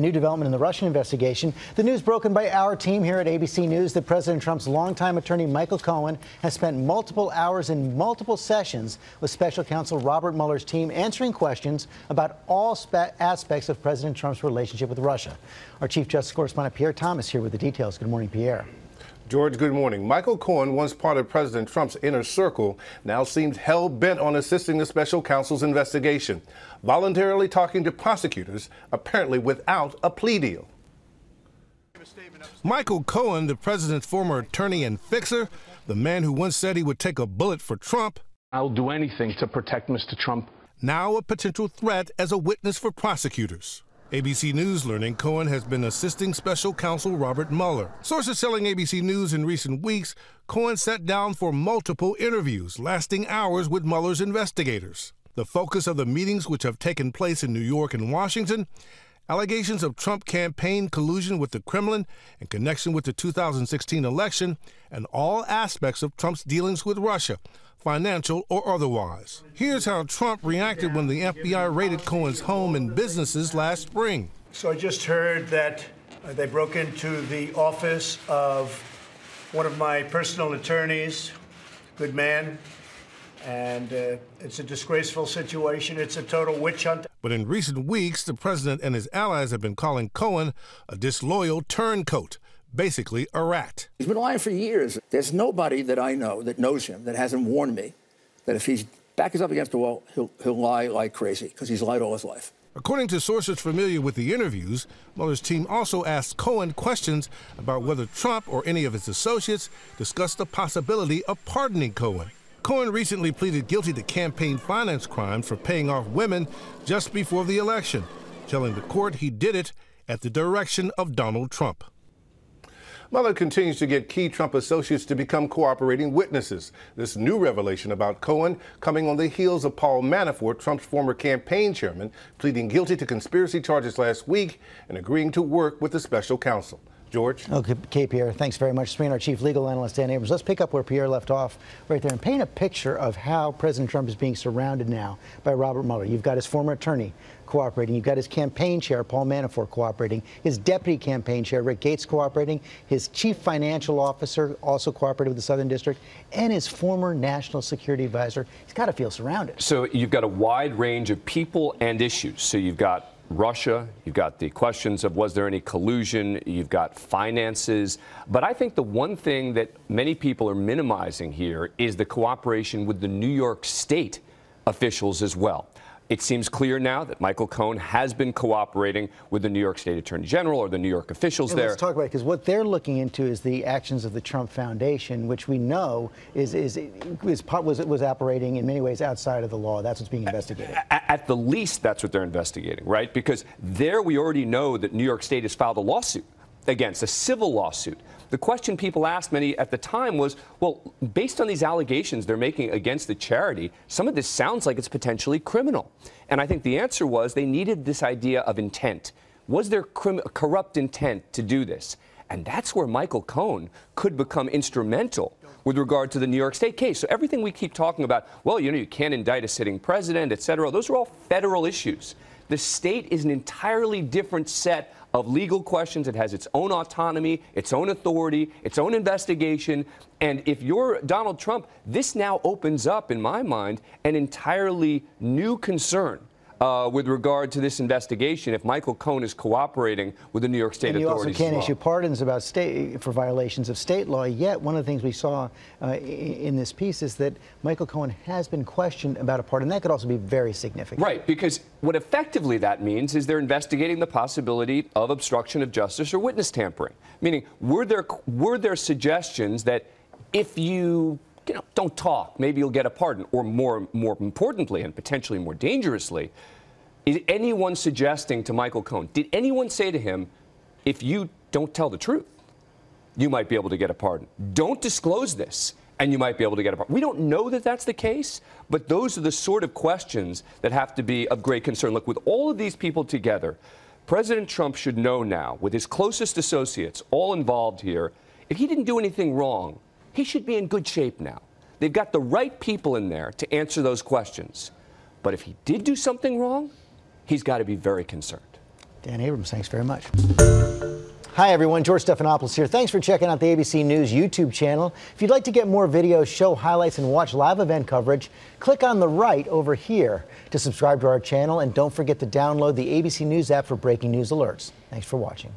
New development in the Russian investigation. The news broken by our team here at ABC News that President Trump's longtime attorney Michael Cohen has spent multiple hours in multiple sessions with special counsel Robert Mueller's team answering questions about all aspects of President Trump's relationship with Russia. Our Chief Justice correspondent Pierre Thomas here with the details. Good morning, Pierre. George, good morning. Michael Cohen, once part of President Trump's inner circle, now seems hell bent on assisting the special counsel's investigation, voluntarily talking to prosecutors, apparently without a plea deal. Michael Cohen, the president's former attorney and fixer, the man who once said he would take a bullet for Trump. I'll do anything to protect Mr. Trump. Now a potential threat as a witness for prosecutors. ABC News learning Cohen has been assisting special counsel Robert Mueller. Sources telling ABC News in recent weeks, Cohen sat down for multiple interviews lasting hours with Mueller's investigators. The focus of the meetings, which have taken place in New York and Washington, allegations of Trump campaign collusion with the Kremlin in connection with the 2016 election, and all aspects of Trump's dealings with Russia, financial or otherwise. Here's how Trump reacted when the FBI raided Cohen's home and businesses last spring. So I just heard that uh, they broke into the office of one of my personal attorneys, good man, and uh, it's a disgraceful situation. It's a total witch hunt. But in recent weeks, the president and his allies have been calling Cohen a disloyal turncoat basically a rat. He's been lying for years. There's nobody that I know that knows him that hasn't warned me that if he's back is up against the wall, he'll, he'll lie like crazy because he's lied all his life. According to sources familiar with the interviews, Mueller's team also asked Cohen questions about whether Trump or any of his associates discussed the possibility of pardoning Cohen. Cohen recently pleaded guilty to campaign finance crimes for paying off women just before the election, telling the court he did it at the direction of Donald Trump. Mueller continues to get key Trump associates to become cooperating witnesses. This new revelation about Cohen coming on the heels of Paul Manafort, Trump's former campaign chairman, pleading guilty to conspiracy charges last week and agreeing to work with the special counsel. George. Okay, Pierre, thanks very much. Screen our chief legal analyst, Dan Abrams. Let's pick up where Pierre left off right there and paint a picture of how President Trump is being surrounded now by Robert Mueller. You've got his former attorney cooperating. You've got his campaign chair, Paul Manafort, cooperating. His deputy campaign chair, Rick Gates, cooperating. His chief financial officer also cooperating with the Southern District. And his former national security advisor. He's got to feel surrounded. So you've got a wide range of people and issues. So you've got Russia, you've got the questions of was there any collusion, you've got finances. But I think the one thing that many people are minimizing here is the cooperation with the New York State officials as well. It seems clear now that Michael Cohen has been cooperating with the New York State Attorney General or the New York officials and there. Let's talk about it because what they're looking into is the actions of the Trump Foundation, which we know is is, is was was operating in many ways outside of the law. That's what's being investigated. At, at the least, that's what they're investigating, right? Because there we already know that New York State has filed a lawsuit against a civil lawsuit the question people asked many at the time was, well, based on these allegations they're making against the charity, some of this sounds like it's potentially criminal. And I think the answer was they needed this idea of intent. Was there corrupt intent to do this? And that's where Michael Cohen could become instrumental with regard to the New York State case. So everything we keep talking about, well, you know, you can't indict a sitting president, et cetera, those are all federal issues. The state is an entirely different set of legal questions. It has its own autonomy, its own authority, its own investigation. And if you're Donald Trump, this now opens up, in my mind, an entirely new concern uh, with regard to this investigation if Michael Cohen is cooperating with the New York State and you authorities. You also can't well. issue pardons about state for violations of state law. Yet one of the things we saw uh, in this piece is that Michael Cohen has been questioned about a pardon. That could also be very significant. Right, because what effectively that means is they're investigating the possibility of obstruction of justice or witness tampering. Meaning, were there were there suggestions that if you you know, don't talk. Maybe you'll get a pardon. Or more, more importantly, and potentially more dangerously, is anyone suggesting to Michael Cohen, did anyone say to him, if you don't tell the truth, you might be able to get a pardon? Don't disclose this, and you might be able to get a pardon. We don't know that that's the case, but those are the sort of questions that have to be of great concern. Look, with all of these people together, President Trump should know now, with his closest associates all involved here, if he didn't do anything wrong, he should be in good shape now. They've got the right people in there to answer those questions. But if he did do something wrong, he's got to be very concerned. Dan Abrams, thanks very much. Hi, everyone. George Stephanopoulos here. Thanks for checking out the ABC News YouTube channel. If you'd like to get more videos, show highlights, and watch live event coverage, click on the right over here to subscribe to our channel. And don't forget to download the ABC News app for breaking news alerts. Thanks for watching.